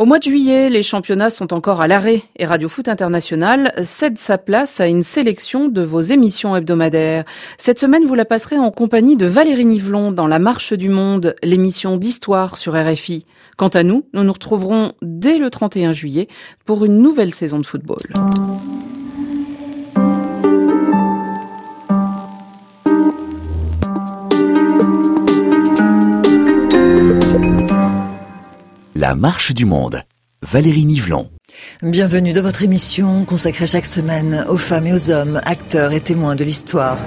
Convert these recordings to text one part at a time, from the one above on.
Au mois de juillet, les championnats sont encore à l'arrêt et Radio Foot International cède sa place à une sélection de vos émissions hebdomadaires. Cette semaine, vous la passerez en compagnie de Valérie Nivelon dans La Marche du Monde, l'émission d'histoire sur RFI. Quant à nous, nous nous retrouverons dès le 31 juillet pour une nouvelle saison de football. La marche du monde. Valérie Nivelon. Bienvenue dans votre émission consacrée chaque semaine aux femmes et aux hommes, acteurs et témoins de l'histoire.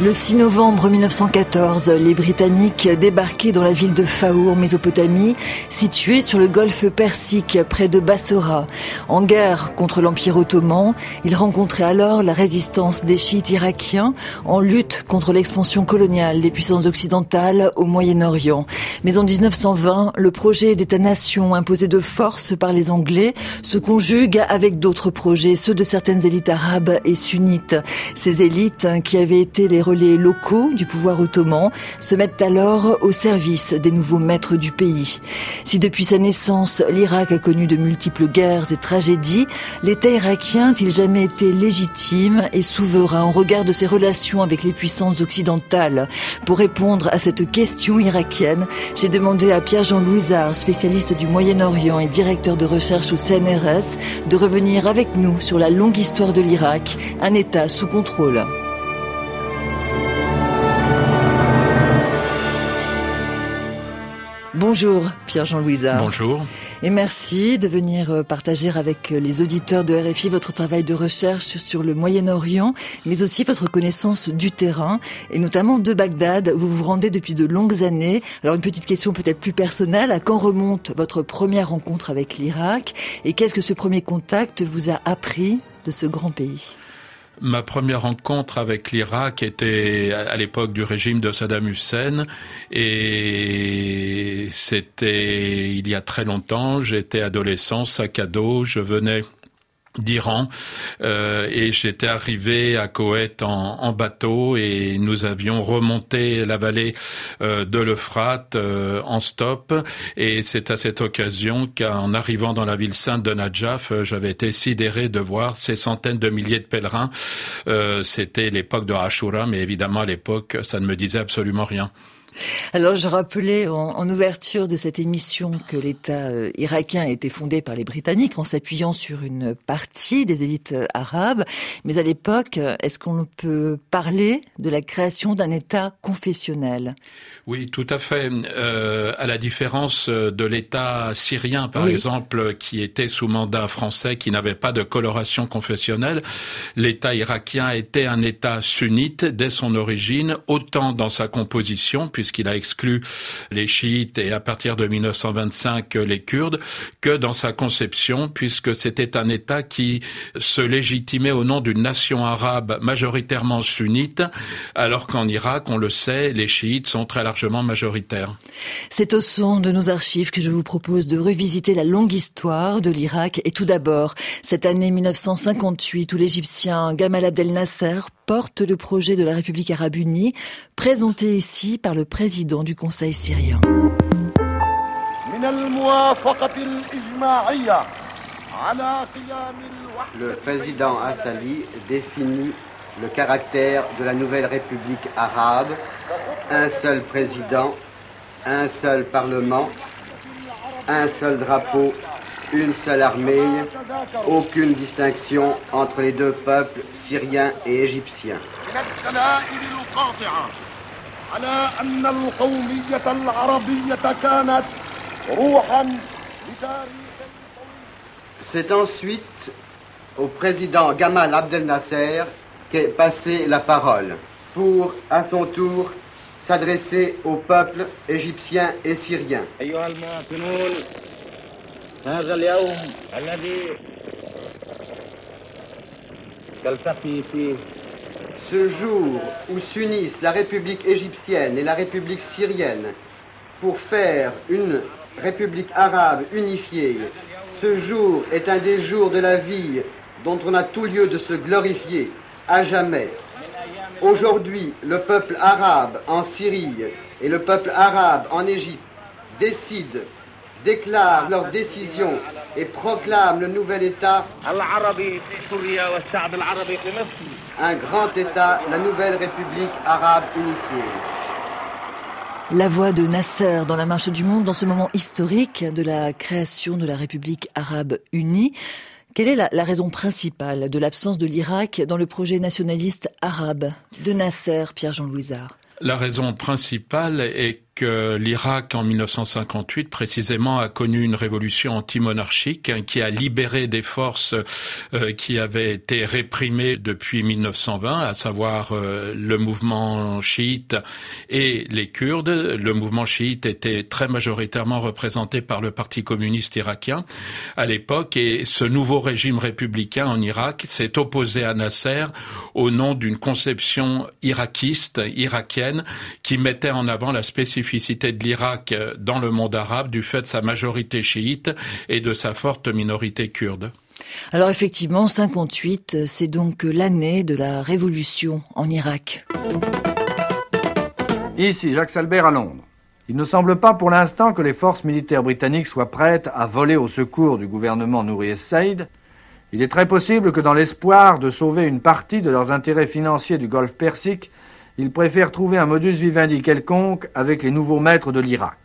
Le 6 novembre 1914, les Britanniques débarquaient dans la ville de Faour, Mésopotamie, située sur le golfe Persique, près de Bassora. En guerre contre l'Empire ottoman, ils rencontraient alors la résistance des chiites irakiens en lutte contre l'expansion coloniale des puissances occidentales au Moyen-Orient. Mais en 1920, le projet d'État-nation imposé de force par les Anglais se conjugue avec d'autres projets, ceux de certaines élites arabes et sunnites. Ces élites qui avaient été les les locaux du pouvoir ottoman se mettent alors au service des nouveaux maîtres du pays. Si depuis sa naissance, l'Irak a connu de multiples guerres et tragédies, l'État irakien a-t-il jamais été légitime et souverain en regard de ses relations avec les puissances occidentales? Pour répondre à cette question irakienne, j'ai demandé à Pierre-Jean Louisard, spécialiste du Moyen-Orient et directeur de recherche au CNRS, de revenir avec nous sur la longue histoire de l'Irak, un État sous contrôle. Bonjour Pierre-Jean Louisard. Bonjour. Et merci de venir euh, partager avec euh, les auditeurs de RFI votre travail de recherche sur le Moyen-Orient, mais aussi votre connaissance du terrain, et notamment de Bagdad, où vous vous rendez depuis de longues années. Alors une petite question peut-être plus personnelle, à quand remonte votre première rencontre avec l'Irak, et qu'est-ce que ce premier contact vous a appris de ce grand pays? Ma première rencontre avec l'Irak était à l'époque du régime de Saddam Hussein et c'était il y a très longtemps. J'étais adolescent, sac à dos, je venais d'Iran. Euh, et j'étais arrivé à Koweït en, bateau et nous avions remonté la vallée euh, de l'Euphrate euh, en stop. Et c'est à cette occasion qu'en arrivant dans la ville sainte de Najaf j'avais été sidéré de voir ces centaines de milliers de pèlerins. C'était l'époque de Ashura mais évidemment à l'époque ça ne me disait absolument rien alors, je rappelais en, ouverture de cette émission que l'État euh, irakien a été fondé par les Britanniques en s'appuyant sur une partie des élites euh, arabes. Mais à l'époque, est-ce qu'on peut parler de la création d'un État confessionnel? Oui, tout à fait. Euh, à la différence de l'État syrien, par exemple, qui était sous mandat français, qui n'avait pas de coloration confessionnelle, l'État irakien était un État sunnite dès son origine, autant dans sa composition, puisqu'il a exclu les chiites et à partir de 1925 les Kurdes, que dans sa conception, puisque c'était un État qui se légitimait au nom d'une nation arabe majoritairement sunnite, alors qu'en Irak, on le sait, les chiites sont très largement majoritaires. C'est au son de nos archives que je vous propose de revisiter la longue histoire de l'Irak et tout d'abord cette année 1958 où l'Égyptien Gamal Abdel Nasser porte le projet de la République arabe unie, présenté ici par le président du Conseil syrien. Le président Assali définit le caractère de la nouvelle République arabe, un seul président, un seul parlement, un seul drapeau une seule armée, aucune distinction entre les deux peuples, syriens et égyptiens. C'est ensuite au président Gamal Abdel Nasser qu'est passée la parole pour, à son tour, s'adresser au peuple égyptien et syrien. Ce jour où s'unissent la République égyptienne et la République syrienne pour faire une République arabe unifiée Ce jour est un des jours de la vie dont on a tout lieu de se glorifier à jamais. Aujourd'hui, le peuple arabe en Syrie et le peuple arabe en Égypte décident, déclarent leur décision et proclament le nouvel État, un grand État, la nouvelle République arabe unifiée. La voix de Nasser dans la marche du monde dans ce moment historique de la création de la République arabe unie. Quelle est la, la raison principale de l'absence de l'Irak dans le projet nationaliste arabe de Nasser, Pierre-Jean Louisard? La raison principale est l'Irak en 1958 précisément a connu une révolution anti-monarchique hein, qui a libéré des forces euh, qui avaient été réprimées depuis 1920, à savoir euh, le mouvement chiite et les Kurdes. Le mouvement chiite était très majoritairement représenté par le Parti communiste irakien à l'époque et ce nouveau régime républicain en Irak s'est opposé à Nasser au nom d'une conception irakiste, irakienne, qui mettait en avant la spécificité de l'Irak dans le monde arabe du fait de sa majorité chiite et de sa forte minorité kurde. Alors effectivement, 58, c'est donc l'année de la révolution en Irak. Ici, Jacques Salbert à Londres. Il ne semble pas pour l'instant que les forces militaires britanniques soient prêtes à voler au secours du gouvernement Nouri Saïd. Il est très possible que dans l'espoir de sauver une partie de leurs intérêts financiers du Golfe Persique, ils préfèrent trouver un modus vivendi quelconque avec les nouveaux maîtres de l'Irak.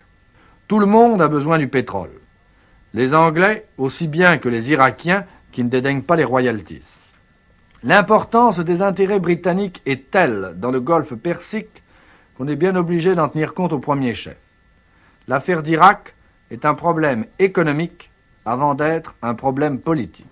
Tout le monde a besoin du pétrole. Les Anglais aussi bien que les Irakiens qui ne dédaignent pas les royalties. L'importance des intérêts britanniques est telle dans le golfe Persique qu'on est bien obligé d'en tenir compte au premier chef. L'affaire d'Irak est un problème économique avant d'être un problème politique.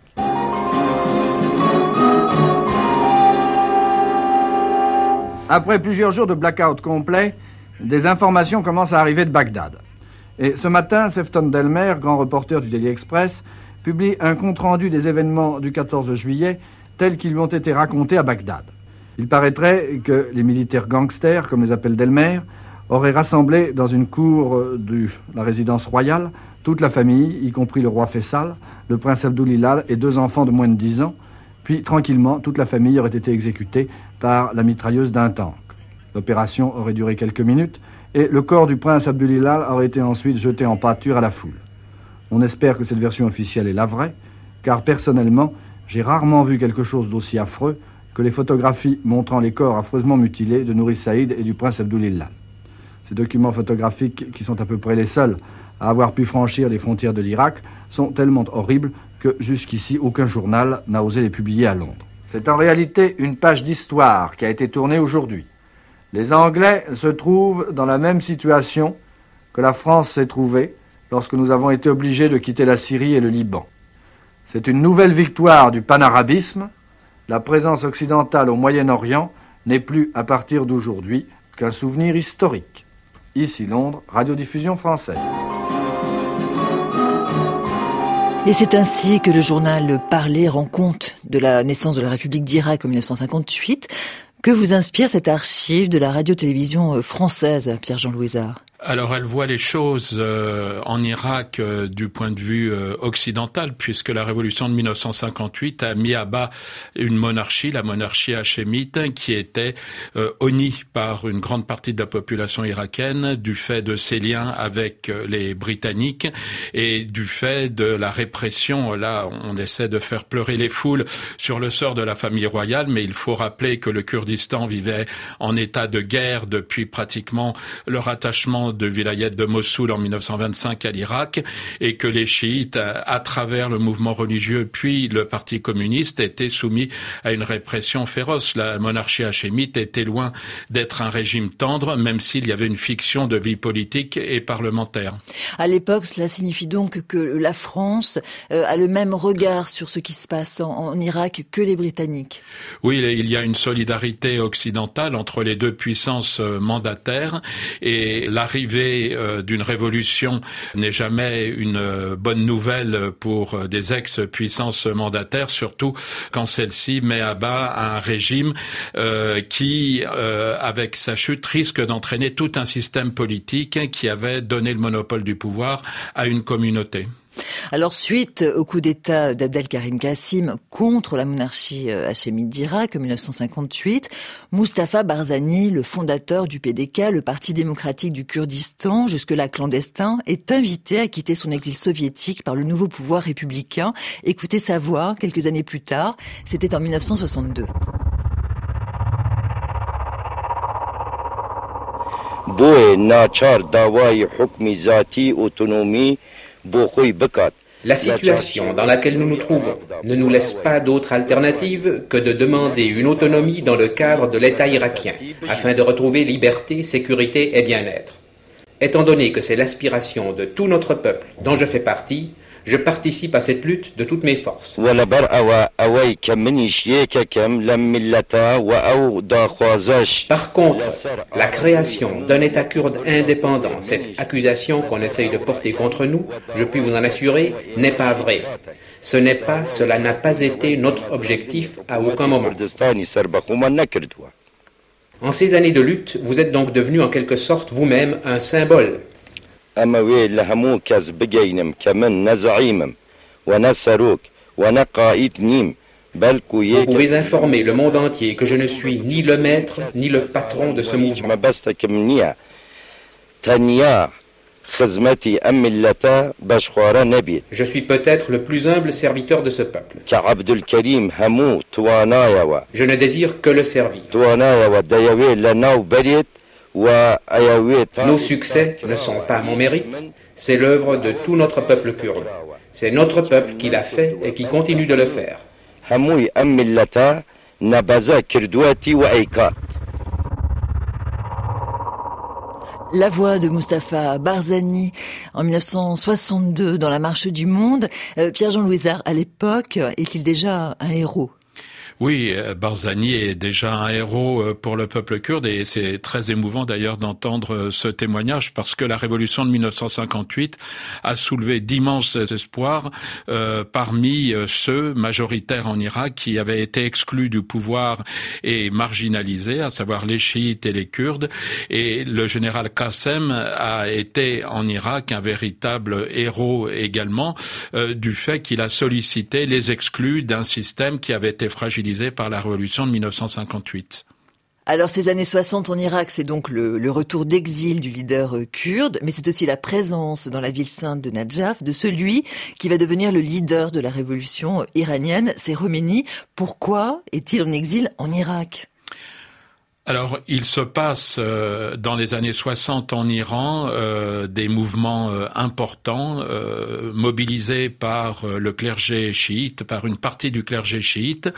Après plusieurs jours de blackout complet, des informations commencent à arriver de Bagdad. Et ce matin, Sefton Delmer, grand reporter du Daily Express, publie un compte-rendu des événements du 14 juillet tels qu'ils lui ont été racontés à Bagdad. Il paraîtrait que les militaires gangsters, comme les appelle Delmer, auraient rassemblé dans une cour de la résidence royale toute la famille, y compris le roi Faisal, le prince Abdulilal et deux enfants de moins de 10 ans, puis tranquillement toute la famille aurait été exécutée par la mitrailleuse d'un tank. L'opération aurait duré quelques minutes et le corps du prince Abdulilal aurait été ensuite jeté en pâture à la foule. On espère que cette version officielle est la vraie, car personnellement, j'ai rarement vu quelque chose d'aussi affreux que les photographies montrant les corps affreusement mutilés de Nouri Saïd et du prince Abdulilal. Ces documents photographiques, qui sont à peu près les seuls à avoir pu franchir les frontières de l'Irak, sont tellement horribles que jusqu'ici aucun journal n'a osé les publier à Londres. C'est en réalité une page d'histoire qui a été tournée aujourd'hui. Les Anglais se trouvent dans la même situation que la France s'est trouvée lorsque nous avons été obligés de quitter la Syrie et le Liban. C'est une nouvelle victoire du panarabisme. La présence occidentale au Moyen-Orient n'est plus à partir d'aujourd'hui qu'un souvenir historique. Ici Londres, radiodiffusion française. Et c'est ainsi que le journal Parler rend compte de la naissance de la République d'Irak en 1958. Que vous inspire cette archive de la radio-télévision française, Pierre-Jean Louisard? Alors elle voit les choses euh, en Irak euh, du point de vue euh, occidental, puisque la révolution de 1958 a mis à bas une monarchie, la monarchie hachémite, qui était honnie par une grande partie de la population irakienne du fait de ses liens avec les Britanniques et du fait de la répression. Là, on essaie de faire pleurer les foules sur le sort de la famille royale, mais il faut rappeler que le Kurdistan vivait en état de guerre depuis pratiquement le rattachement de Vilayet de Mossoul en 1925 à l'Irak et que les chiites, à travers le mouvement religieux puis le Parti communiste, étaient soumis à une répression féroce. La monarchie hachémite était loin d'être un régime tendre, même s'il y avait une fiction de vie politique et parlementaire. À l'époque, cela signifie donc que la France euh, a le même regard sur ce qui se passe en, Irak que les Britanniques. Oui, il y a une solidarité occidentale entre les deux puissances euh, mandataires et l'arrivée l'arrivée euh, d'une révolution n'est jamais une euh, bonne nouvelle pour euh, des ex-puissances mandataires, surtout quand celle-ci met à bas un régime qui, avec sa chute, risque d'entraîner tout un système politique qui avait donné le monopole du pouvoir à une communauté. Alors suite au coup d'État d'Abdelkarim Kassim contre la monarchie euh, hachémite d'Irak en 1958, Mustafa Barzani, le fondateur du PDK, le Parti démocratique du Kurdistan, jusque-là clandestin, est invité à quitter son exil soviétique par le nouveau pouvoir républicain. Écoutez sa voix quelques années plus tard, c'était en 1962. La situation dans laquelle nous nous trouvons ne nous laisse pas d'autre alternative que de demander une autonomie dans le cadre de l'État irakien, afin de retrouver liberté, sécurité et bien-être. Étant donné que c'est l'aspiration de tout notre peuple dont je fais partie, je participe à cette lutte de toutes mes forces. Par contre, la création d'un État kurde indépendant, cette accusation qu'on essaye de porter contre nous, je puis vous en assurer, n'est pas vraie. Ce n'est pas, cela n'a pas été notre objectif à aucun moment. En ces années de lutte, vous êtes donc devenu en quelque sorte vous-même un symbole vous pouvez informer le monde entier que je ne suis ni le maître ni le patron de ce mouvement. Je suis peut-être le plus humble serviteur de ce peuple. Je ne désire que le servir. Nos succès ne sont pas mon mérite, c'est l'œuvre de tout notre peuple kurde. C'est notre peuple qui l'a fait et qui continue de le faire. La voix de Mustapha Barzani en 1962 dans la Marche du Monde. Euh, Pierre-Jean Louisard, à l'époque, est-il déjà un héros? Oui, euh, Barzani est déjà un héros euh, pour le peuple kurde et c'est très émouvant d'ailleurs d'entendre euh, ce témoignage parce que la révolution de 1958 a soulevé d'immenses espoirs parmi ceux majoritaires en Irak qui avaient été exclus du pouvoir et marginalisés, à savoir les chiites et les kurdes. Et le général Qassem a été en Irak un véritable héros également du fait qu'il a sollicité les exclus d'un système qui avait été fragilisé par la révolution de 1958. Alors ces années 60 en Irak, c'est donc le, retour d'exil du leader euh, kurde, mais c'est aussi la présence dans la ville sainte de Najaf de celui qui va devenir le leader de la révolution iranienne, c'est Khomeini. Pourquoi est-il en exil en Irak? Alors, il se passe euh, dans les années 60 en Iran euh, des mouvements euh, importants mobilisés par le clergé chiite, par une partie du clergé chiite.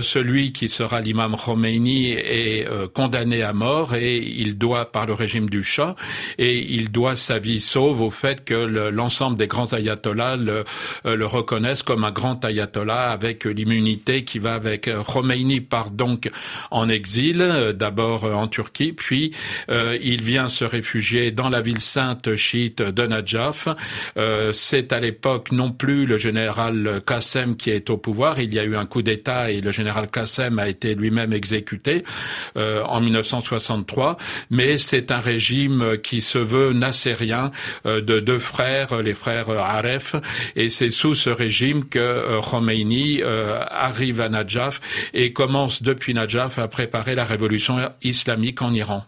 celui qui sera l'imam Khomeini est condamné à mort et il doit, par le régime du Shah, et il doit sa vie sauve au fait que l'ensemble des grands ayatollahs le, le, reconnaissent comme un grand ayatollah avec l'immunité qui va avec. Khomeini part donc en exil d'abord euh, en Turquie, puis euh, il vient se réfugier dans la ville sainte chiite de Najaf. C'est à l'époque non plus le général Qassem qui est au pouvoir. Il y a eu un coup d'État et le général Qassem a été lui-même exécuté en 1963. Mais c'est un régime qui se veut nassérien de deux frères, les frères Aref, et c'est sous ce régime que Khomeini arrive à Najaf et commence depuis Najaf à préparer la révolution islamique en Iran.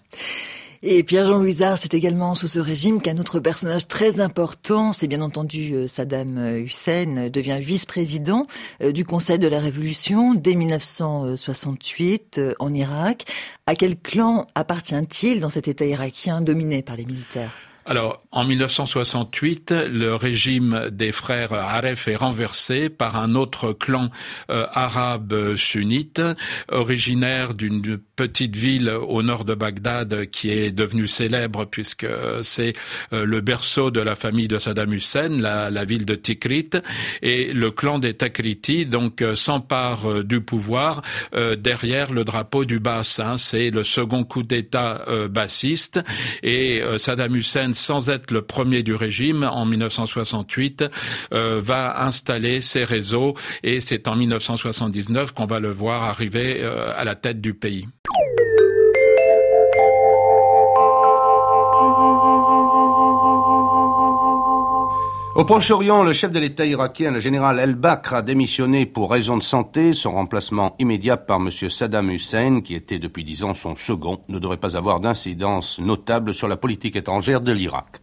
Et Pierre-Jean Louisard, c'est également sous ce régime qu'un autre personnage très important, c'est bien entendu euh, Saddam Hussein, devient vice-président euh, du Conseil de la Révolution dès 1968 euh, en Irak. À quel clan appartient-il dans cet État irakien dominé par les militaires? Alors, en 1968, le régime des frères Aref est renversé par un autre clan euh, arabe sunnite, originaire d'une petite ville au nord de Bagdad qui est devenue célèbre puisque c'est euh, le berceau de la famille de Saddam Hussein, la, ville de Tikrit, et le clan des Takriti donc euh, s'empare du pouvoir derrière le drapeau du Bassin. C'est le second coup d'État bassiste et Saddam Hussein sans être le premier du régime, en 1968, euh, va installer ses réseaux et c'est en 1979 qu'on va le voir arriver euh, à la tête du pays. Au Proche-Orient, le chef de l'État irakien, le général El-Bakr, a démissionné pour raison de santé. Son remplacement immédiat par M. Saddam Hussein, qui était depuis dix ans son second, ne devrait pas avoir d'incidence notable sur la politique étrangère de l'Irak.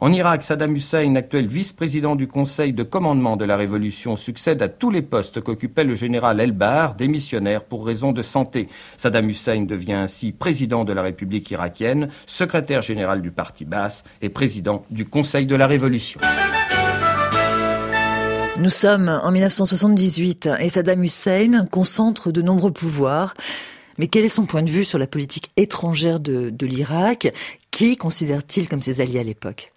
En Irak, Saddam Hussein, actuel vice-président du Conseil de commandement de la Révolution, succède à tous les postes qu'occupait le général El-Bar, démissionnaire pour raison de santé. Saddam Hussein devient ainsi président de la République irakienne, secrétaire général du parti basse et président du Conseil de la Révolution. Nous sommes en 1978 et Saddam Hussein concentre de nombreux pouvoirs. Mais quel est son point de vue sur la politique étrangère de, l'Irak? Qui considère-t-il comme ses alliés à l'époque?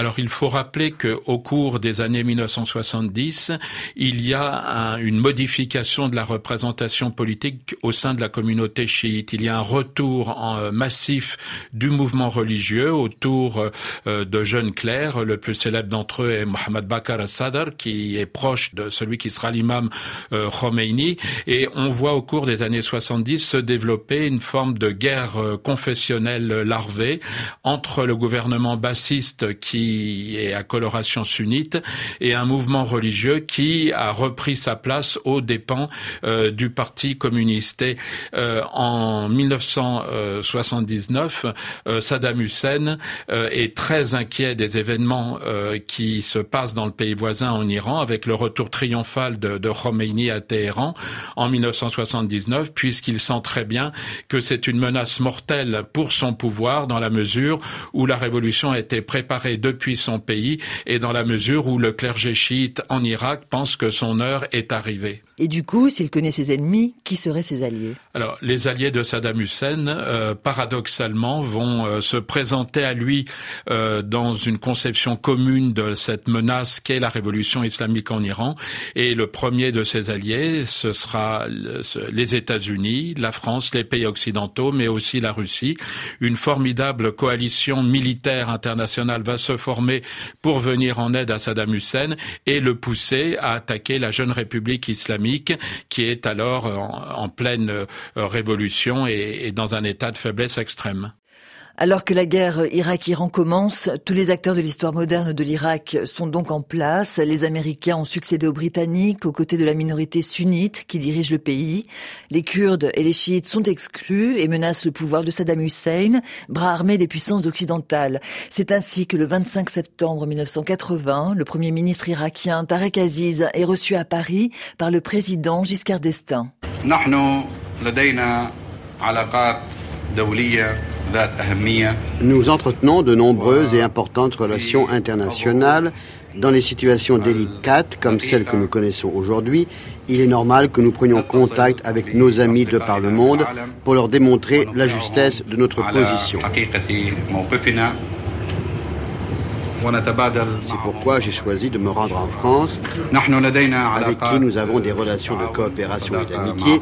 Alors il faut rappeler qu'au cours des années 1970, il y a une modification de la représentation politique au sein de la communauté chiite. Il y a un retour euh, massif du mouvement religieux autour euh, de jeunes clercs. Le plus célèbre d'entre eux est Mohamed Bakr al-Sadr, qui est proche de celui qui sera l'imam euh, Khomeini. Et on voit au cours des années 70 se développer une forme de guerre confessionnelle larvée entre le gouvernement bassiste qui qui est à coloration sunnite et un mouvement religieux qui a repris sa place aux dépens euh, du Parti communiste. Et euh, en 1979, euh, Saddam Hussein est très inquiet des événements qui se passent dans le pays voisin en Iran avec le retour triomphal de, de Khomeini à Téhéran en 1979 puisqu'il sent très bien que c'est une menace mortelle pour son pouvoir dans la mesure où la révolution a été préparée de depuis son pays et dans la mesure où le clergé chiite en Irak pense que son heure est arrivée. Et du coup, s'il connaît ses ennemis, qui seraient ses alliés? Alors, les alliés de Saddam Hussein, euh, paradoxalement, vont euh, se présenter à lui euh, dans une conception commune de cette menace qu'est la révolution islamique en Iran. Et le premier de ses alliés, ce sera les États-Unis, la France, les pays occidentaux, mais aussi la Russie. Une formidable coalition militaire internationale va se former pour venir en aide à Saddam Hussein et le pousser à attaquer la jeune République islamique qui est alors en, pleine euh, révolution et dans un état de faiblesse extrême. Alors que la guerre Irak-Iran commence, tous les acteurs de l'histoire moderne de l'Irak sont donc en place. Les Américains ont succédé aux Britanniques aux côtés de la minorité sunnite qui dirige le pays. Les Kurdes et les chiites sont exclus et menacent le pouvoir de Saddam Hussein, bras armé des puissances occidentales. C'est ainsi que le 25 septembre 1980, le premier ministre irakien Tarek Aziz est reçu à Paris par le président Giscard d'Estaing. Nous entretenons de nombreuses et importantes relations internationales. Dans les situations délicates comme celles que nous connaissons aujourd'hui, il est normal que nous prenions contact avec nos amis de par le monde pour leur démontrer la justesse de notre position. C'est pourquoi j'ai choisi de me rendre en France, avec qui nous avons des relations de coopération et d'amitié,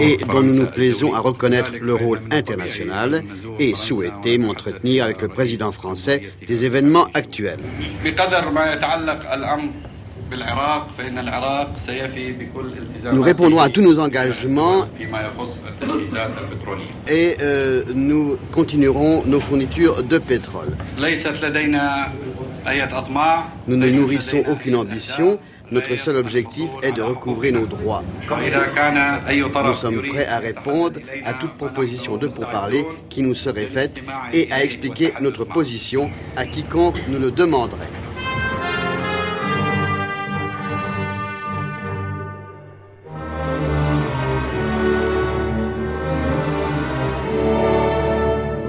et dont nous nous plaisons à reconnaître le rôle international et souhaiter m'entretenir avec le président français des événements actuels. Nous répondrons à tous nos engagements et euh, nous continuerons nos fournitures de pétrole. Nous ne nourrissons aucune ambition. Notre seul objectif est de recouvrer nos droits. Nous sommes prêts à répondre à toute proposition de pourparler qui nous serait faite et à expliquer notre position à quiconque nous le demanderait.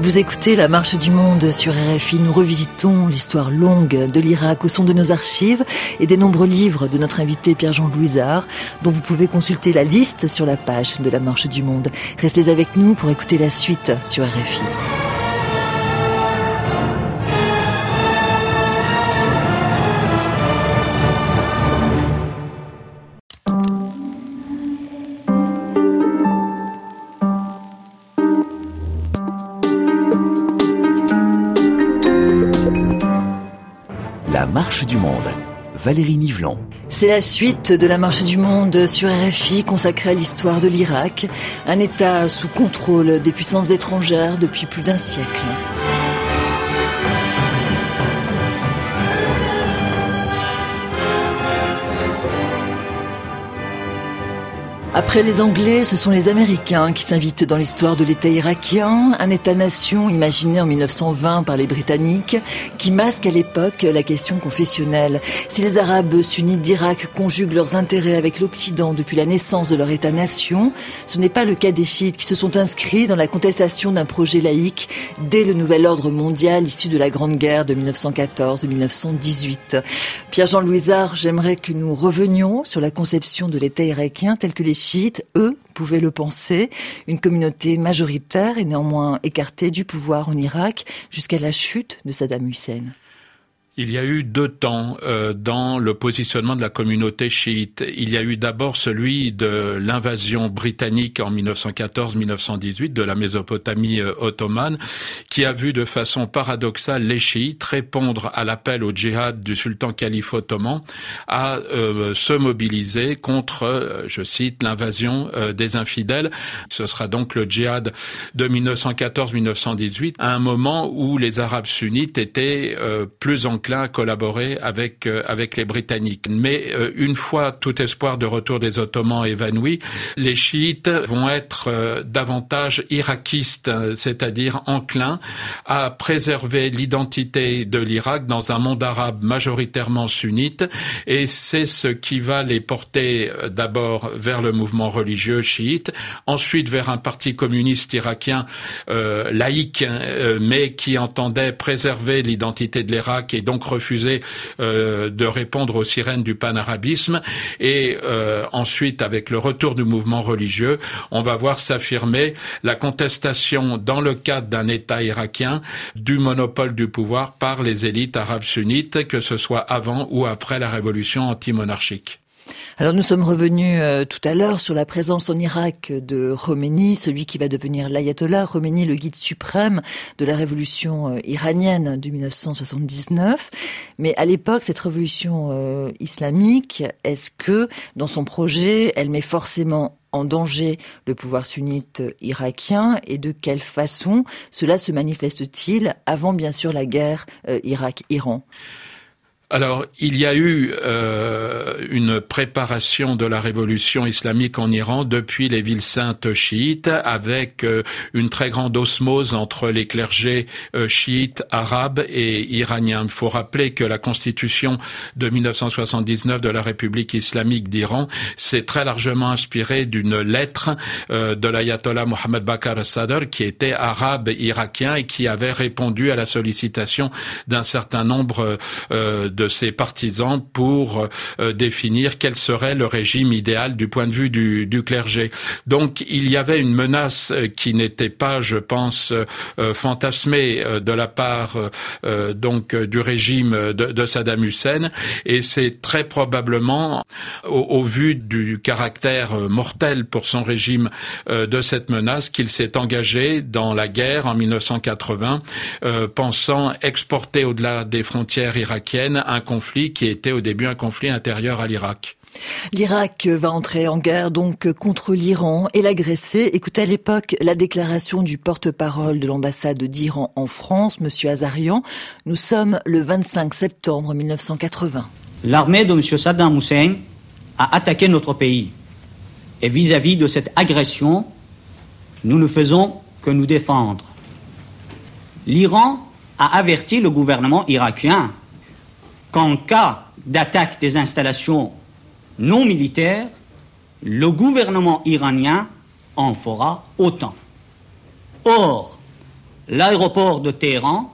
Vous écoutez La Marche du Monde sur RFI. Nous revisitons l'histoire longue de l'Irak au son de nos archives et des nombreux livres de notre invité Pierre-Jean Louisard, dont vous pouvez consulter la liste sur la page de La Marche du Monde. Restez avec nous pour écouter la suite sur RFI. C'est la suite de la Marche du Monde sur RFI consacrée à l'histoire de l'Irak, un État sous contrôle des puissances étrangères depuis plus d'un siècle. Après les Anglais, ce sont les Américains qui s'invitent dans l'histoire de l'État irakien, un État-nation imaginé en 1920 par les Britanniques, qui masque à l'époque la question confessionnelle. Si les Arabes sunnites d'Irak conjuguent leurs intérêts avec l'Occident depuis la naissance de leur État-nation, ce n'est pas le cas des chiites qui se sont inscrits dans la contestation d'un projet laïque dès le nouvel ordre mondial issu de la Grande Guerre de 1914-1918. Pierre-Jean Louisard, j'aimerais que nous revenions sur la conception de l'État irakien tel que les chiites, eux, pouvaient le penser, une communauté majoritaire et néanmoins écartée du pouvoir en Irak jusqu'à la chute de Saddam Hussein. Il y a eu deux temps euh, dans le positionnement de la communauté chiite. Il y a eu d'abord celui de l'invasion britannique en 1914-1918 de la Mésopotamie euh, ottomane, qui a vu de façon paradoxale les chiites répondre à l'appel au djihad du sultan calife ottoman à euh, se mobiliser contre, je cite, l'invasion des infidèles. Ce sera donc le djihad de 1914-1918, à un moment où les Arabes sunnites étaient plus en à collaborer avec euh, avec les Britanniques. Mais euh, une fois tout espoir de retour des Ottomans évanoui, les chiites vont être euh, davantage irakistes, c'est-à-dire enclins à préserver l'identité de l'Irak dans un monde arabe majoritairement sunnite, et c'est ce qui va les porter d'abord vers le mouvement religieux chiite, ensuite vers un parti communiste irakien laïque, mais qui entendait préserver l'identité de l'Irak et donc refusé euh, de répondre aux sirènes du panarabisme. Et euh, ensuite, avec le retour du mouvement religieux, on va voir s'affirmer la contestation dans le cadre d'un État irakien du monopole du pouvoir par les élites arabes sunnites, que ce soit avant ou après la révolution anti-monarchique. Alors nous sommes revenus euh, tout à l'heure sur la présence en Irak de Khomeini, celui qui va devenir l'ayatollah, Khomeini le guide suprême de la révolution euh, iranienne de 1979. Mais à l'époque, cette révolution euh, islamique, est-ce que dans son projet, elle met forcément en danger le pouvoir sunnite irakien et de quelle façon cela se manifeste-t-il avant bien sûr la guerre Irak-Iran? Alors, il y a eu euh, une préparation de la révolution islamique en Iran depuis les villes saintes chiites, avec euh, une très grande osmose entre les clergés euh, chiites, arabes et iraniens. Il faut rappeler que la constitution de 1979 de la République islamique d'Iran s'est très largement inspirée d'une lettre de l'ayatollah Mohammed Bakr Sadr, qui était arabe irakien et qui avait répondu à la sollicitation d'un certain nombre de de ses partisans pour euh, définir quel serait le régime idéal du point de vue du, clergé. Donc il y avait une menace euh, qui n'était pas, je pense, euh, fantasmée de la part donc du régime de, de, Saddam Hussein, et c'est très probablement, au, au, vu du caractère mortel pour son régime de cette menace, qu'il s'est engagé dans la guerre en 1980, pensant exporter au-delà des frontières irakiennes un conflit qui était au début un conflit intérieur à l'Irak. L'Irak va entrer en guerre donc contre l'Iran et l'agresser. Écoutez à l'époque la déclaration du porte-parole de l'ambassade d'Iran en France, Monsieur Azarian. Nous sommes le 25 septembre 1980. L'armée de M. Saddam Hussein a attaqué notre pays. Et vis-à-vis -vis de cette agression, nous ne faisons que nous défendre. L'Iran a averti le gouvernement irakien qu'en cas d'attaque des installations non militaires, le gouvernement iranien en fera autant. Or, l'aéroport de Téhéran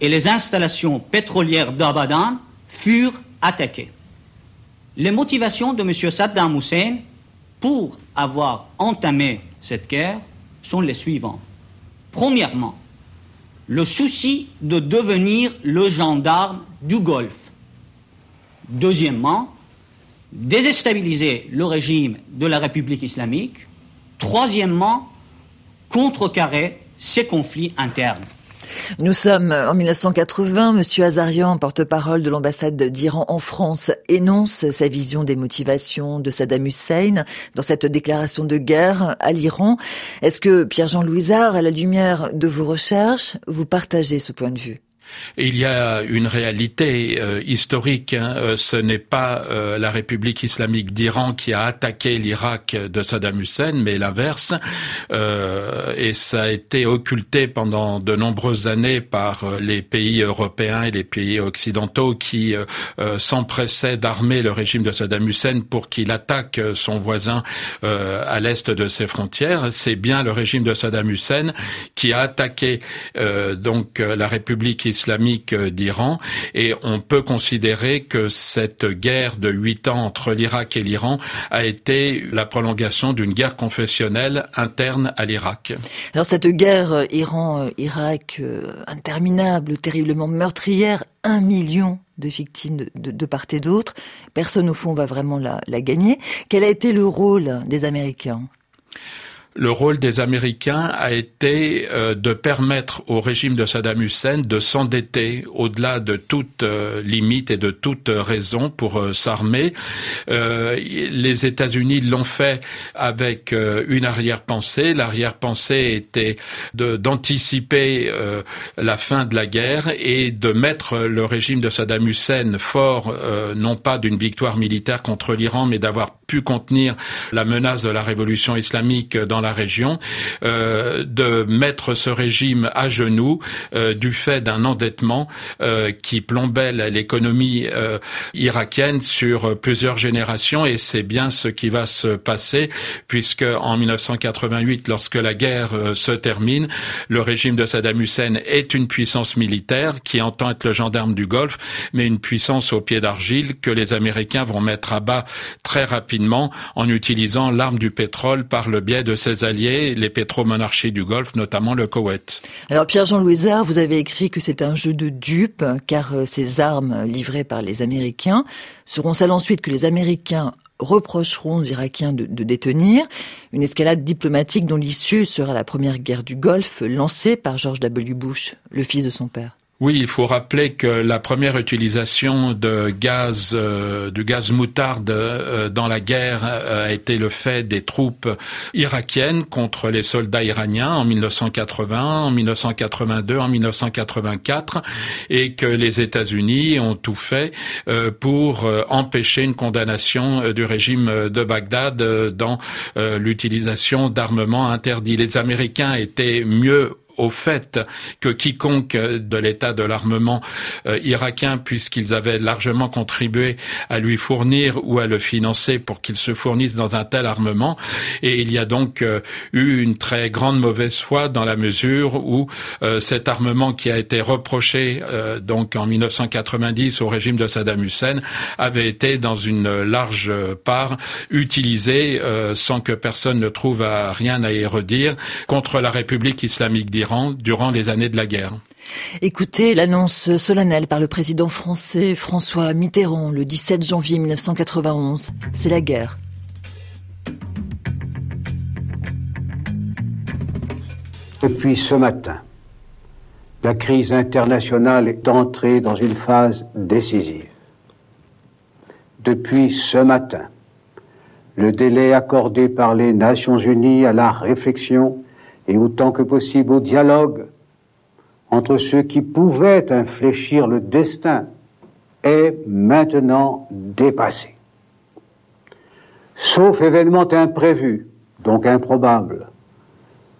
et les installations pétrolières d'Abadan furent attaquées. Les motivations de M. Saddam Hussein pour avoir entamé cette guerre sont les suivantes. Premièrement, le souci de devenir le gendarme du Golfe Deuxièmement, déstabiliser le régime de la République islamique. Troisièmement, contrecarrer ces conflits internes. Nous sommes en 1980. Monsieur Azarian, porte-parole de l'ambassade d'Iran en France, énonce sa vision des motivations de Saddam Hussein dans cette déclaration de guerre à l'Iran. Est-ce que Pierre-Jean Louisard, à la lumière de vos recherches, vous partagez ce point de vue? Il y a une réalité euh, historique. Hein. Euh, ce n'est pas euh, la République islamique d'Iran qui a attaqué l'Irak de Saddam Hussein, mais l'inverse. et ça a été occulté pendant de nombreuses années par les pays européens et les pays occidentaux qui s'empressaient d'armer le régime de Saddam Hussein pour qu'il attaque son voisin à l'est de ses frontières. C'est bien le régime de Saddam Hussein qui a attaqué donc la République islamique islamique d'Iran et on peut considérer que cette guerre de huit ans entre l'Irak et l'Iran a été la prolongation d'une guerre confessionnelle interne à l'Irak. Alors cette guerre euh, Iran-Irak euh, interminable, terriblement meurtrière, un million de victimes de, part et d'autre, personne au fond va vraiment la gagner. Quel a été le rôle des Américains? Le rôle des Américains a été euh, de permettre au régime de Saddam Hussein de s'endetter au-delà de toute euh, limite et de toute raison pour euh, s'armer. les États-Unis l'ont fait avec une arrière-pensée. L'arrière-pensée était d'anticiper la fin de la guerre et de mettre le régime de Saddam Hussein fort, non pas d'une victoire militaire contre l'Iran, mais d'avoir pu contenir la menace de la révolution islamique dans la région, euh, de mettre ce régime à genoux euh, du fait d'un endettement euh, qui plombait l'économie irakienne sur plusieurs générations. Et c'est bien ce qui va se passer puisque en 1988 lorsque la guerre se termine le régime de Saddam Hussein est une puissance militaire qui entend être le gendarme du Golfe mais une puissance au pied d'argile que les Américains vont mettre à bas très rapidement en utilisant l'arme du pétrole par le biais de alliés, les pétromonarchies du Golfe, notamment le Koweït. Alors Pierre-Jean Louisard, vous avez écrit que c'est un jeu de dupes, car euh, ces armes livrées par les Américains seront celles ensuite que les Américains reprocheront aux Irakiens de, de, détenir. Une escalade diplomatique dont l'issue sera la première guerre du Golfe lancée par George W. Bush, le fils de son père. Oui, il faut rappeler que la première utilisation de gaz, euh, du gaz moutarde euh, dans la guerre euh, a été le fait des troupes irakiennes contre les soldats iraniens en 1980, en 1982, en 1984, et que les États-Unis ont tout fait pour empêcher une condamnation du régime de Bagdad dans l'utilisation d'armements interdits. Les Américains étaient mieux au fait que quiconque de l'état de l'armement euh, irakien, puisqu'ils avaient largement contribué à lui fournir ou à le financer pour qu'il se fournisse dans un tel armement. Et il y a donc euh, eu une très grande mauvaise foi dans la mesure où euh, cet armement qui a été reproché donc en 1990 au régime de Saddam Hussein avait été dans une large part utilisé sans que personne ne trouve à rien à y redire contre la République islamique durant les années de la guerre. Écoutez l'annonce solennelle par le président français François Mitterrand le 17 janvier 1991. C'est la guerre. Depuis ce matin, la crise internationale est entrée dans une phase décisive. Depuis ce matin, le délai accordé par les Nations Unies à la réflexion et autant que possible au dialogue entre ceux qui pouvaient infléchir le destin est maintenant dépassé. Sauf événement imprévu, donc improbable,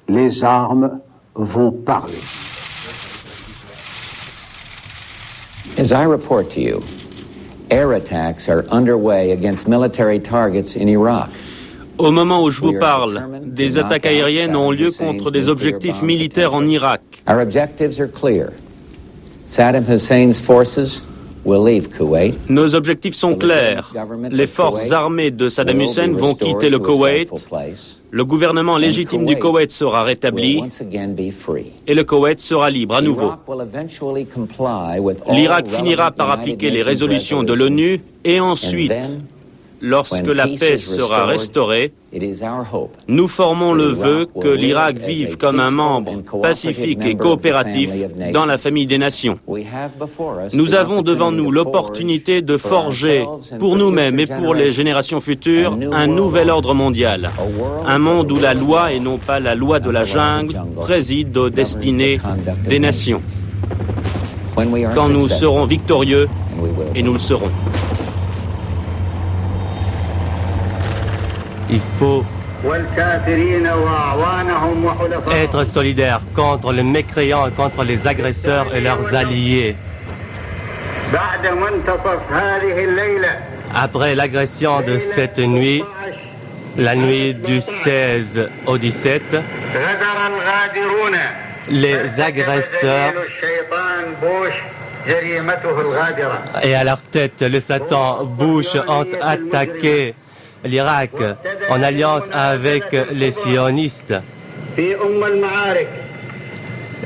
les armes vont parler. As I report to you, air attacks are underway against military targets in Iraq. Au moment où je vous parle, des attaques aériennes ont lieu contre des objectifs militaires en Irak. Nos objectifs sont clairs. Les forces armées de Saddam Hussein vont quitter le Koweït. Le gouvernement légitime du Koweït sera rétabli et le Koweït sera libre à nouveau. L'Irak finira par appliquer les résolutions de l'ONU et ensuite lorsque la paix sera restaurée, nous formons le vœu que l'Irak vive comme un membre pacifique et coopératif dans la famille des nations. Nous avons devant nous l'opportunité de forger pour nous-mêmes et pour les générations futures un nouvel ordre mondial, un monde où la loi et non pas la loi de la jungle préside aux destinées des nations. quand nous serons victorieux, et nous le serons. Il faut être solidaire contre les mécréants, contre les agresseurs et leurs alliés. Après l'agression de cette nuit, la nuit du 16 au 17, les agresseurs et à leur tête le Satan Bush ont attaqué l'Irak en alliance avec les sionistes.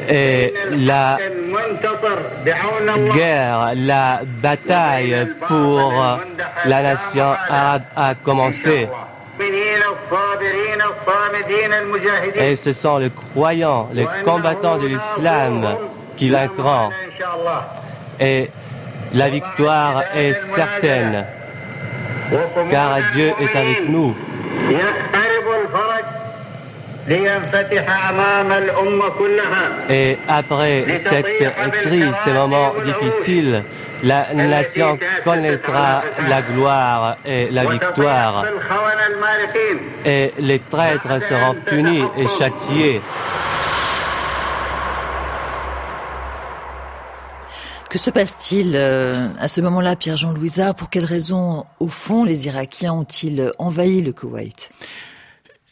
Et la guerre, la bataille pour la nation arabe a commencé. Et ce sont les croyants, les combattants de l'islam qui vaincront. Et la victoire est certaine, car Dieu est avec nous. Et après cette crise, ces moments difficiles, la nation connaîtra la gloire et la victoire. Et les traîtres seront punis et châtiés. Que se passe-t-il euh, à ce moment-là, Pierre-Jean Louisa? Pour quelles raisons, au fond, les Irakiens ont-ils envahi le Koweït?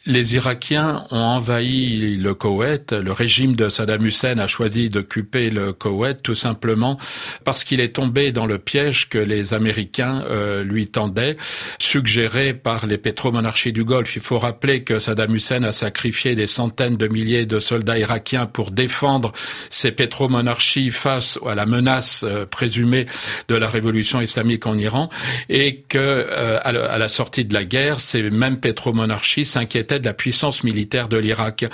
Les Irakiens ont envahi le Koweït. Le régime de Saddam Hussein a choisi d'occuper le Koweït tout simplement parce qu'il est tombé dans le piège que les Américains euh, lui tendaient, suggéré par les pétromonarchies du Golfe. Il faut rappeler que Saddam Hussein a sacrifié des centaines de milliers de soldats irakiens pour défendre ces pétromonarchies face à la menace euh, présumée de la révolution islamique en Iran et que euh, à la sortie de la guerre, ces mêmes pétromonarchies s'inquiétaient de la puissance militaire de l'Irak.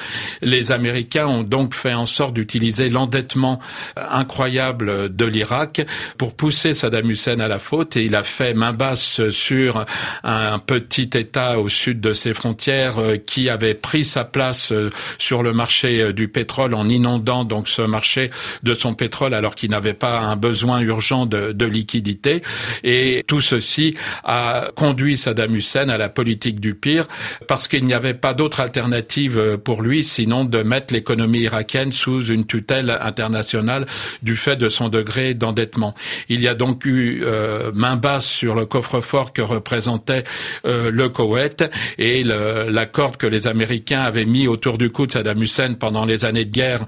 Les Américains ont donc fait en sorte d'utiliser l'endettement incroyable de l'Irak pour pousser Saddam Hussein à la faute et il a fait main basse sur un petit État au sud de ses frontières euh, qui avait pris sa place euh, sur le marché euh, du pétrole en inondant donc ce marché de son pétrole alors qu'il n'avait pas un besoin urgent de, de liquidité et tout ceci a conduit Saddam Hussein à la politique du pire parce qu'il n'y avait pas d'autre alternative euh, pour lui sinon de mettre l'économie irakienne sous une tutelle internationale du fait de son degré d'endettement. Il y a donc eu euh, main basse sur le coffre-fort que représentait euh, le Koweït et la corde que les Américains avaient mis autour du cou de Saddam Hussein pendant les années de guerre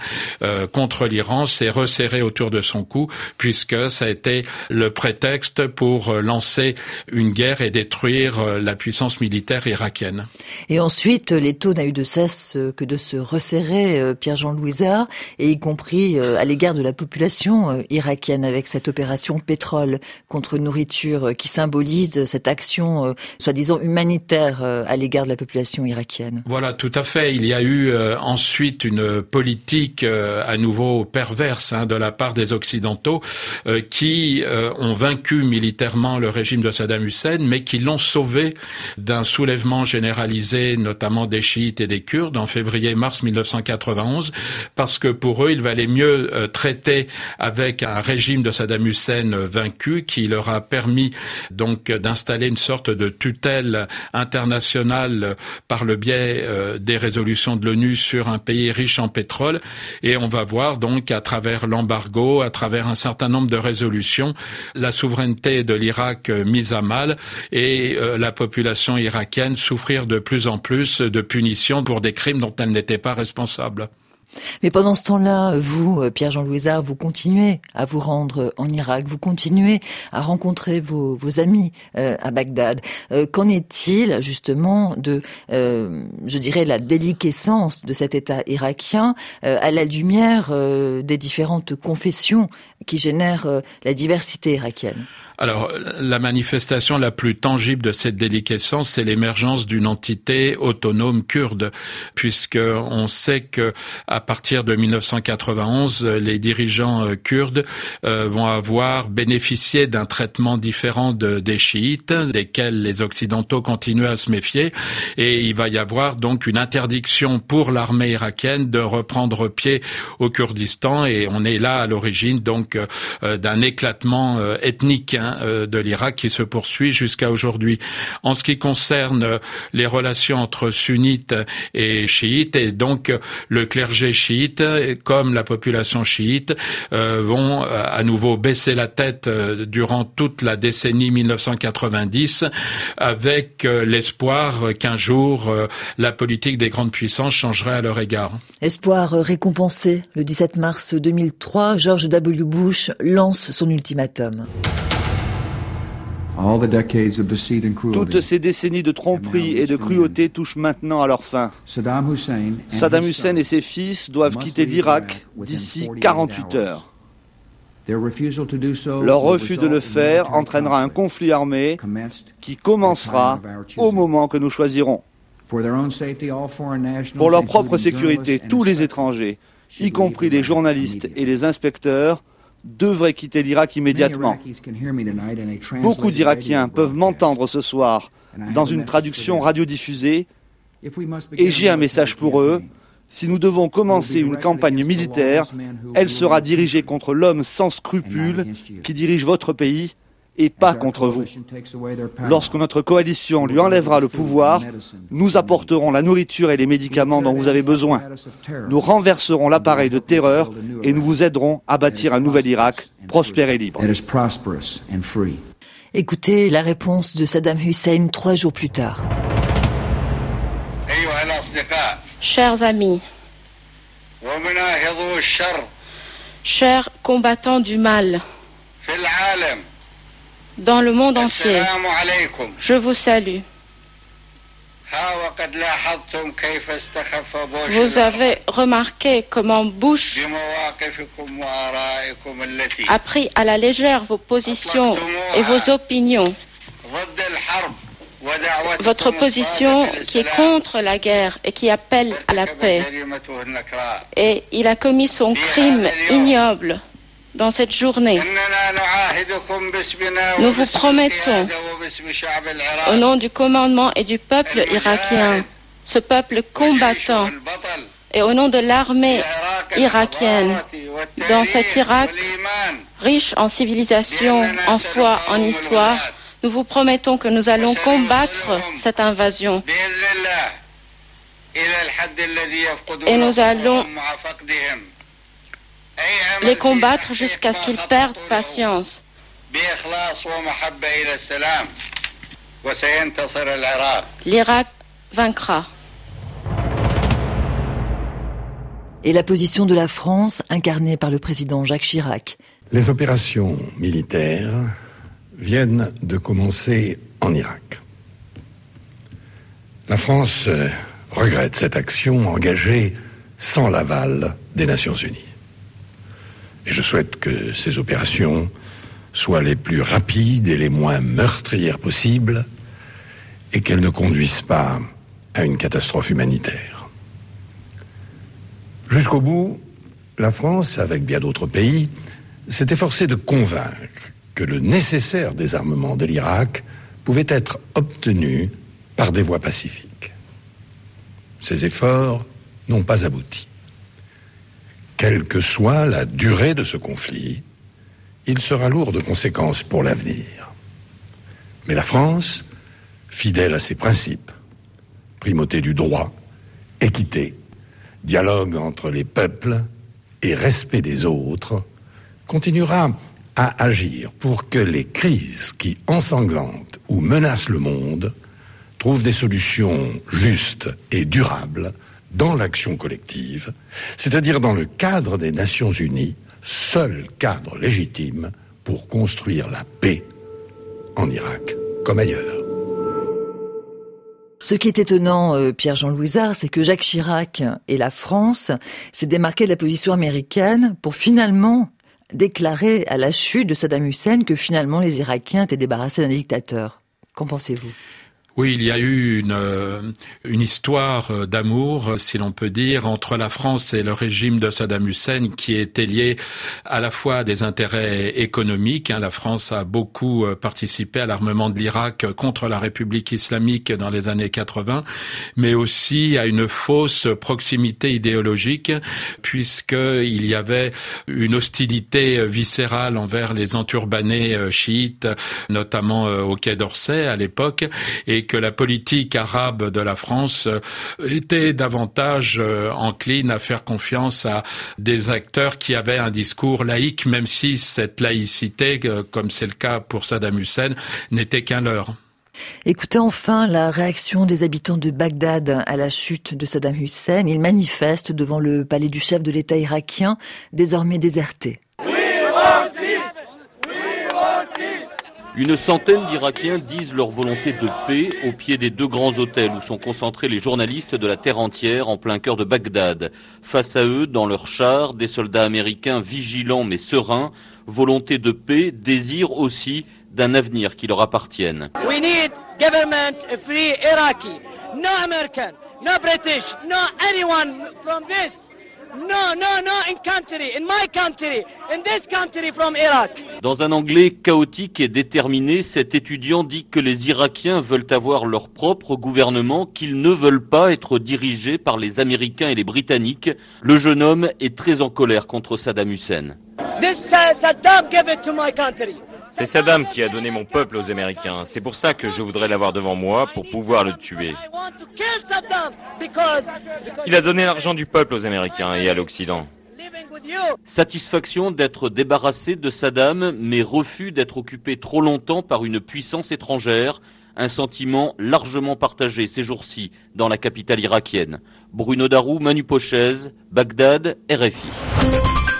contre l'Iran s'est resserrée autour de son cou puisque ça a été le prétexte pour lancer une guerre et détruire la puissance militaire irakienne. Et ensuite, les taux n'a eu de cesse euh, que de se resserrer, euh, Pierre-Jean Louisard, et y compris euh, à l'égard de la population irakienne avec cette opération pétrole contre nourriture qui symbolise cette action soi-disant humanitaire à l'égard de la population irakienne. Voilà, tout à fait. Il y a eu ensuite une politique à nouveau perverse hein, de la part des Occidentaux qui ont vaincu militairement le régime de Saddam Hussein, mais qui l'ont sauvé d'un soulèvement généralisé, notamment notamment des chiites et des kurdes en février-mars 1991, parce que pour eux, il valait mieux euh, traiter avec un régime de Saddam Hussein euh, vaincu qui leur a permis donc d'installer une sorte de tutelle internationale par le biais euh, des résolutions de l'ONU sur un pays riche en pétrole. Et on va voir donc à travers l'embargo, à travers un certain nombre de résolutions, la souveraineté de l'Irak mise à mal et la population irakienne souffrir de plus en plus de punition pour des crimes dont elle n'était pas responsable. Mais pendant ce temps-là, vous, euh, Pierre-Jean Louisard, vous continuez à vous rendre en Irak, vous continuez à rencontrer vos, amis euh, à Bagdad. Euh, qu'en est-il justement de, je dirais, la déliquescence de cet État irakien à la lumière des différentes confessions qui génèrent la diversité irakienne? Alors, la manifestation la plus tangible de cette déliquescence, c'est l'émergence d'une entité autonome kurde, puisque on sait que à partir de 1991, les dirigeants euh, kurdes euh, vont avoir bénéficié d'un traitement différent des chiites, desquels les occidentaux continuent à se méfier, et il va y avoir donc une interdiction pour l'armée irakienne de reprendre pied au Kurdistan, et on est là à l'origine donc euh, d'un éclatement ethnique euh, de l'Irak qui se poursuit jusqu'à aujourd'hui. En ce qui concerne euh, les relations entre sunnites et chiites, et donc le clergé chiite comme la population chiite euh, vont à nouveau baisser la tête durant toute la décennie 1990 avec l'espoir qu'un jour la politique des grandes puissances changerait à leur égard. Espoir récompensé. Le 17 mars 2003, George W. Bush lance son ultimatum. Toutes ces décennies de tromperie et de cruauté touchent maintenant à leur fin. Saddam Hussein et ses fils doivent quitter l'Irak d'ici 48 heures. Leur refus de le faire entraînera un conflit armé qui commencera au moment que nous choisirons. Pour leur propre sécurité, tous les étrangers, y compris les journalistes et les inspecteurs, devrait quitter l'Irak immédiatement. Beaucoup d'Irakiens peuvent m'entendre ce soir dans une traduction radiodiffusée. Et j'ai un message pour eux. Si nous devons commencer une campagne militaire, elle sera dirigée contre l'homme sans scrupules qui dirige votre pays et pas contre vous. Lorsque notre coalition lui enlèvera le pouvoir, nous apporterons la nourriture et les médicaments dont vous avez besoin. Nous renverserons l'appareil de terreur et nous vous aiderons à bâtir un nouvel Irak prospère et libre. Écoutez la réponse de Saddam Hussein trois jours plus tard. Chers amis, chers combattants du mal, dans le monde entier. Je vous salue. Vous avez remarqué comment Bush a pris à la légère vos positions et vos opinions. Votre position qui est contre la guerre et qui appelle à la paix. Et il a commis son crime ignoble dans cette journée. Nous vous promettons, au nom du commandement et du peuple irakien, ce peuple combattant, et au nom de l'armée irakienne, dans cet Irak riche en civilisation, en foi, en histoire, nous vous promettons que nous allons combattre cette invasion. Et nous allons les combattre jusqu'à ce qu'ils perdent patience. L'Irak vaincra. Et la position de la France, incarnée par le président Jacques Chirac. Les opérations militaires viennent de commencer en Irak. La France regrette cette action engagée sans l'aval des Nations Unies. Et je souhaite que ces opérations soient les plus rapides et les moins meurtrières possibles et qu'elles ne conduisent pas à une catastrophe humanitaire. Jusqu'au bout, la France, avec bien d'autres pays, s'est efforcée de convaincre que le nécessaire désarmement de l'Irak pouvait être obtenu par des voies pacifiques. Ces efforts n'ont pas abouti. Quelle que soit la durée de ce conflit, il sera lourd de conséquences pour l'avenir. Mais la France, fidèle à ses principes, primauté du droit, équité, dialogue entre les peuples et respect des autres, continuera à agir pour que les crises qui ensanglantent ou menacent le monde trouvent des solutions justes et durables dans l'action collective, c'est-à-dire dans le cadre des Nations Unies, seul cadre légitime pour construire la paix en Irak comme ailleurs. Ce qui est étonnant, euh, Pierre-Jean Louisard, c'est que Jacques Chirac et la France s'est démarqué de la position américaine pour finalement déclaré à la chute de Saddam Hussein que finalement les Irakiens étaient débarrassés d'un dictateur. Qu'en pensez-vous? Oui, il y a eu une, euh, une histoire euh, d'amour, si l'on peut dire, entre la France et le régime de Saddam Hussein qui était lié à la fois à des intérêts économiques. Hein. La France a beaucoup euh, participé à l'armement de l'Irak contre la République islamique dans les années 80, mais aussi à une fausse proximité idéologique, puisqu'il y avait une hostilité viscérale envers les enturbanés chiites, notamment au Quai d'Orsay à l'époque, et que la politique arabe de la France euh, était davantage euh, encline à faire confiance à des acteurs qui avaient un discours laïque, même si cette laïcité, euh, comme c'est le cas pour Saddam Hussein, n'était qu'un leurre. Écoutez enfin la réaction des habitants de Bagdad à la chute de Saddam Hussein. Ils manifestent devant le palais du chef de l'État irakien, désormais déserté. Une centaine d'Irakiens disent leur volonté de paix au pied des deux grands hôtels où sont concentrés les journalistes de la terre entière en plein cœur de Bagdad. Face à eux, dans leurs chars, des soldats américains vigilants mais sereins, volonté de paix, désir aussi d'un avenir qui leur appartienne. We need government free Iraqi, no American, no British, no anyone from this dans un anglais chaotique et déterminé, cet étudiant dit que les Irakiens veulent avoir leur propre gouvernement, qu'ils ne veulent pas être dirigés par les Américains et les Britanniques. Le jeune homme est très en colère contre Saddam Hussein. This, Saddam gave it to my country. C'est Saddam qui a donné mon peuple aux Américains. C'est pour ça que je voudrais l'avoir devant moi pour pouvoir le tuer. Il a donné l'argent du peuple aux Américains et à l'Occident. Satisfaction d'être débarrassé de Saddam, mais refus d'être occupé trop longtemps par une puissance étrangère, un sentiment largement partagé ces jours-ci dans la capitale irakienne. Bruno Darou, Manu Pochez, Bagdad, RFI.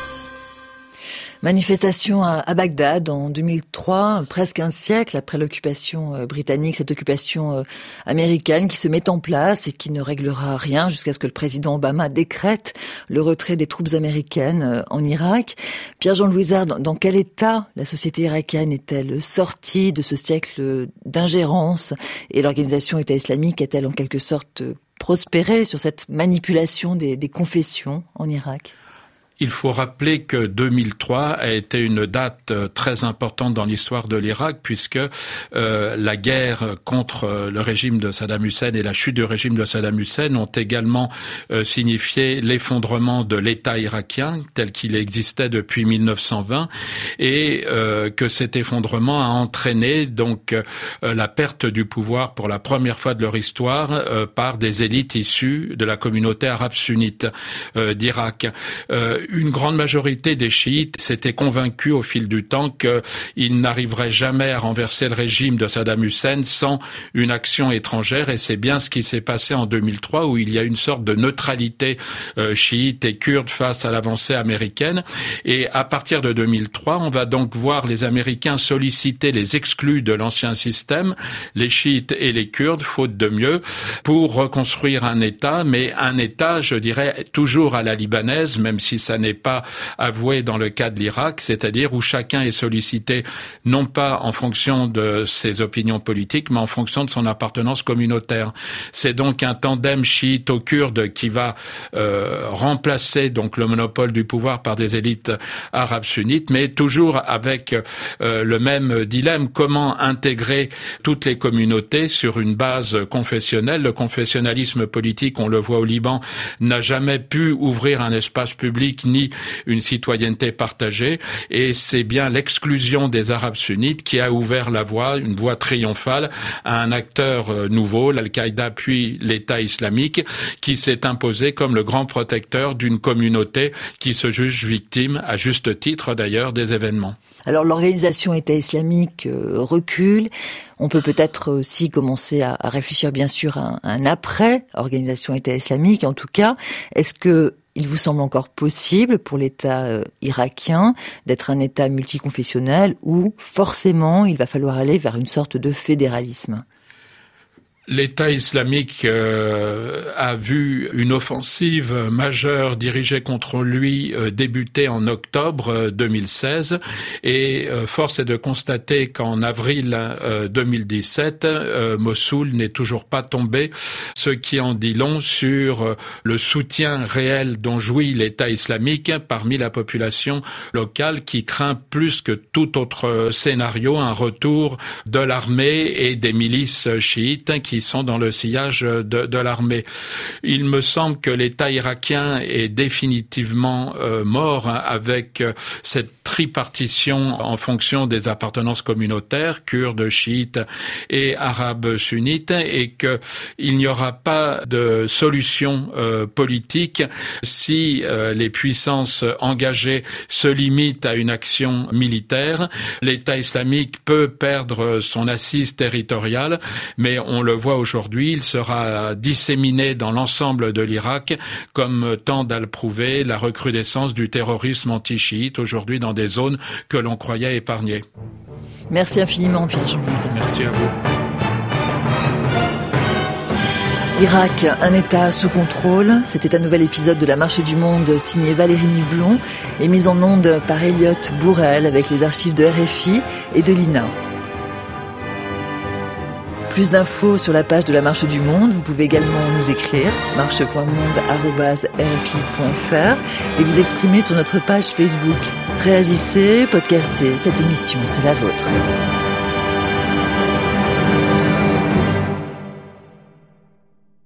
Manifestation à, Bagdad en 2003, presque un siècle après l'occupation euh, britannique, cette occupation euh, américaine qui se met en place et qui ne réglera rien jusqu'à ce que le président Obama décrète le retrait des troupes américaines euh, en Irak. Pierre-Jean Louisard, dans quel état la société irakienne est-elle sortie de ce siècle d'ingérence et l'organisation État islamique est-elle en quelque sorte prospéré sur cette manipulation des confessions en Irak? Il faut rappeler que 2003 a été une date euh, très importante dans l'histoire de l'Irak puisque euh, la guerre contre euh, le régime de Saddam Hussein et la chute du régime de Saddam Hussein ont également signifié l'effondrement de l'État irakien tel qu'il existait depuis 1920 et que cet effondrement a entraîné donc la perte du pouvoir pour la première fois de leur histoire par des élites issues de la communauté arabe sunnite d'Irak une grande majorité des chiites s'étaient convaincus au fil du temps qu'ils n'arriveraient jamais à renverser le régime de Saddam Hussein sans une action étrangère. Et c'est bien ce qui s'est passé en 2003 où il y a une sorte de neutralité euh, chiite et kurde face à l'avancée américaine. Et à partir de 2003 on va donc voir les Américains solliciter les exclus de l'ancien système, les chiites et les kurdes, faute de mieux, pour reconstruire un État, mais un État, je dirais, toujours à la libanaise, même si ça n'est pas avoué dans le cas de l'Irak, c'est-à-dire où chacun est sollicité non pas en fonction de ses opinions politiques, mais en fonction de son appartenance communautaire. C'est donc un tandem chiito-kurde qui va euh, remplacer donc le monopole du pouvoir par des élites arabes sunnites, mais toujours avec euh, le même dilemme comment intégrer toutes les communautés sur une base confessionnelle? Le confessionnalisme politique, on le voit au Liban, n'a jamais pu ouvrir un espace public ni une citoyenneté partagée. Et c'est bien l'exclusion des Arabes sunnites qui a ouvert la voie, une voie triomphale, à un acteur euh, nouveau, l'Al-Qaïda puis l'État islamique, qui s'est imposé comme le grand protecteur d'une communauté qui se juge victime, à juste titre d'ailleurs, des événements. Alors l'organisation État islamique euh, recule. On peut peut-être aussi commencer à, réfléchir bien sûr à un après organisation État islamique. En tout cas, est-ce que il vous semble encore possible pour l'État euh, irakien d'être un État multiconfessionnel ou forcément il va falloir aller vers une sorte de fédéralisme L'État islamique euh, a vu une offensive majeure dirigée contre lui euh, débuter en octobre 2016 euh, et force est de constater qu'en avril 2017, Mossoul n'est toujours pas tombé, ce qui en dit long sur le soutien réel dont jouit l'État islamique parmi la population locale qui craint plus que tout autre scénario un retour de l'armée et des milices chiites sont dans le sillage de, l'armée. Il me semble que l'État irakien est définitivement euh, mort hein, avec euh, cette tripartition en fonction des appartenances communautaires, kurdes, chiites et arabes sunnites, et qu'il n'y aura pas de solution euh, politique si les puissances engagées se limitent à une action militaire. L'État islamique peut perdre son assise territoriale, mais on le voit aujourd'hui, il sera disséminé dans l'ensemble de l'Irak, comme tend à le prouver la recrudescence du terrorisme anti-chiite aujourd'hui dans des zones que l'on croyait épargnées. Merci infiniment, Pierre-Jean Merci à vous. Irak, un État sous contrôle. C'était un nouvel épisode de La Marche du Monde signé Valérie Nivelon et mis en onde par Elliot Bourrel avec les archives de RFI et de l'INA. Plus d'infos sur la page de la Marche du Monde. Vous pouvez également nous écrire marche.monde.rfi.fr et vous exprimer sur notre page Facebook. Réagissez, podcastez, cette émission, c'est la vôtre.